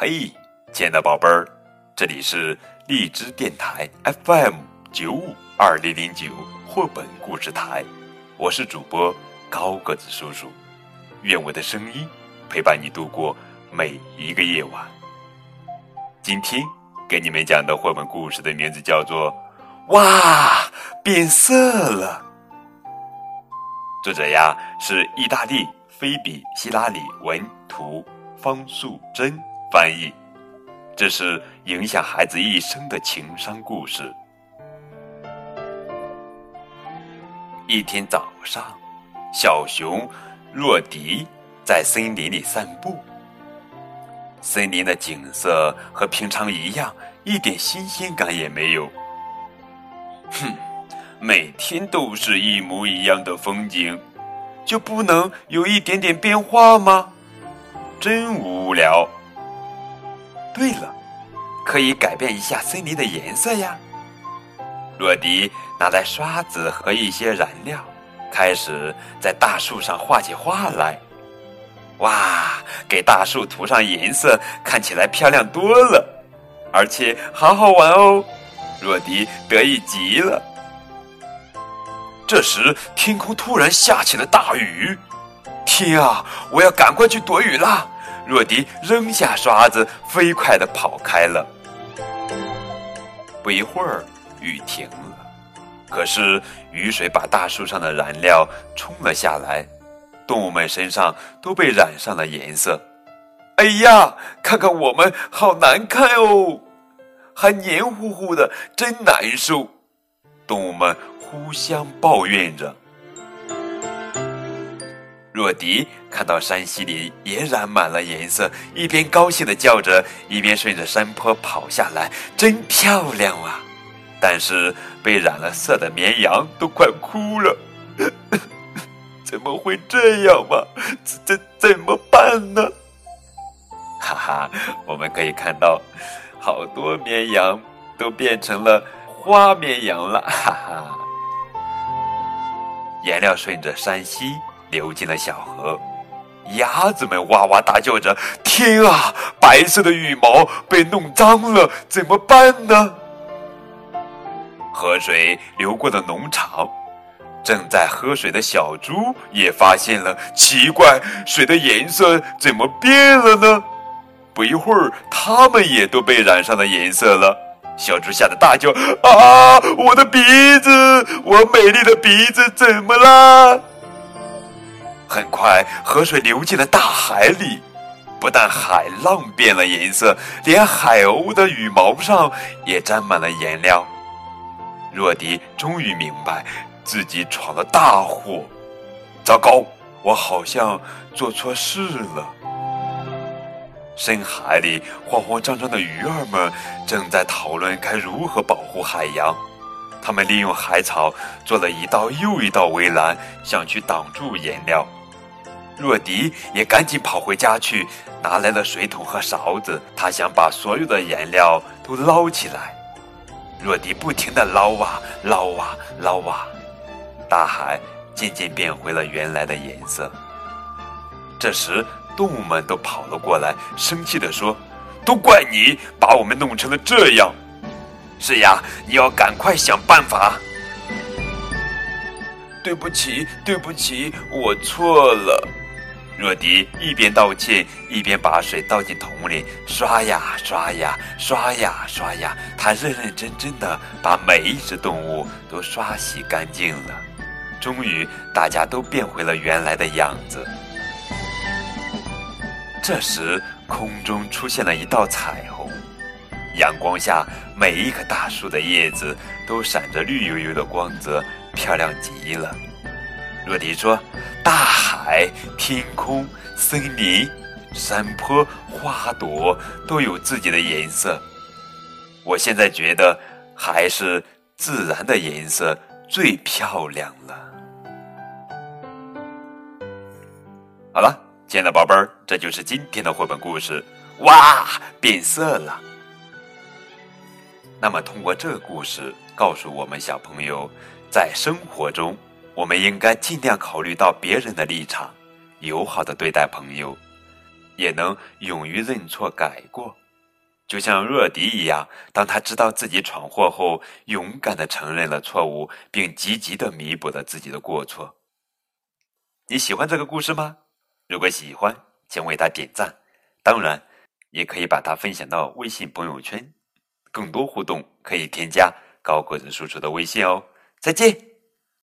嘿，亲爱的宝贝儿，这里是荔枝电台 FM 九五二零零九绘本故事台，我是主播高个子叔叔，愿我的声音陪伴你度过每一个夜晚。今天给你们讲的绘本故事的名字叫做《哇，变色了》，作者呀是意大利菲比希拉里文图，方素珍。翻译，这是影响孩子一生的情商故事。一天早上，小熊若迪在森林里散步。森林的景色和平常一样，一点新鲜感也没有。哼，每天都是一模一样的风景，就不能有一点点变化吗？真无聊。对了，可以改变一下森林的颜色呀。洛迪拿来刷子和一些染料，开始在大树上画起画来。哇，给大树涂上颜色，看起来漂亮多了，而且好好玩哦！洛迪得意极了。这时，天空突然下起了大雨。天啊，我要赶快去躲雨啦！若迪扔下刷子，飞快地跑开了。不一会儿，雨停了，可是雨水把大树上的燃料冲了下来，动物们身上都被染上了颜色。哎呀，看看我们，好难看哦，还黏糊糊的，真难受。动物们互相抱怨着。若迪看到山溪里也染满了颜色，一边高兴的叫着，一边顺着山坡跑下来，真漂亮啊！但是被染了色的绵羊都快哭了，怎么会这样嘛？怎怎怎么办呢？哈哈，我们可以看到，好多绵羊都变成了花绵羊了，哈哈！颜料顺着山溪。流进了小河，鸭子们哇哇大叫着：“天啊，白色的羽毛被弄脏了，怎么办呢？”河水流过的农场，正在喝水的小猪也发现了奇怪，水的颜色怎么变了呢？不一会儿，它们也都被染上了颜色了。小猪吓得大叫：“啊，我的鼻子，我美丽的鼻子怎么了？”很快，河水流进了大海里，不但海浪变了颜色，连海鸥的羽毛上也沾满了颜料。若迪终于明白自己闯了大祸，糟糕，我好像做错事了。深海里慌慌张张的鱼儿们正在讨论该如何保护海洋，他们利用海草做了一道又一道围栏，想去挡住颜料。若迪也赶紧跑回家去，拿来了水桶和勺子。他想把所有的颜料都捞起来。若迪不停地捞啊捞啊捞啊，大海渐渐变回了原来的颜色。这时，动物们都跑了过来，生气地说：“都怪你，把我们弄成了这样。”“是呀，你要赶快想办法。”“对不起，对不起，我错了。”若迪一边道歉，一边把水倒进桶里，刷呀刷呀，刷呀刷呀，他认认真真的把每一只动物都刷洗干净了。终于，大家都变回了原来的样子。这时，空中出现了一道彩虹，阳光下，每一棵大树的叶子都闪着绿油油的光泽，漂亮极了。若迪说。大海、天空、森林、山坡、花朵都有自己的颜色。我现在觉得还是自然的颜色最漂亮了。好了，亲爱的宝贝儿，这就是今天的绘本故事。哇，变色了！那么，通过这个故事告诉我们小朋友，在生活中。我们应该尽量考虑到别人的立场，友好的对待朋友。也能勇于认错改过。就像若迪一样，当他知道自己闯祸后，勇敢的承认了错误，并积极的弥补了自己的过错。你喜欢这个故事吗？如果喜欢，请为他点赞。当然，也可以把它分享到微信朋友圈。更多互动可以添加高个子叔叔的微信哦。再见。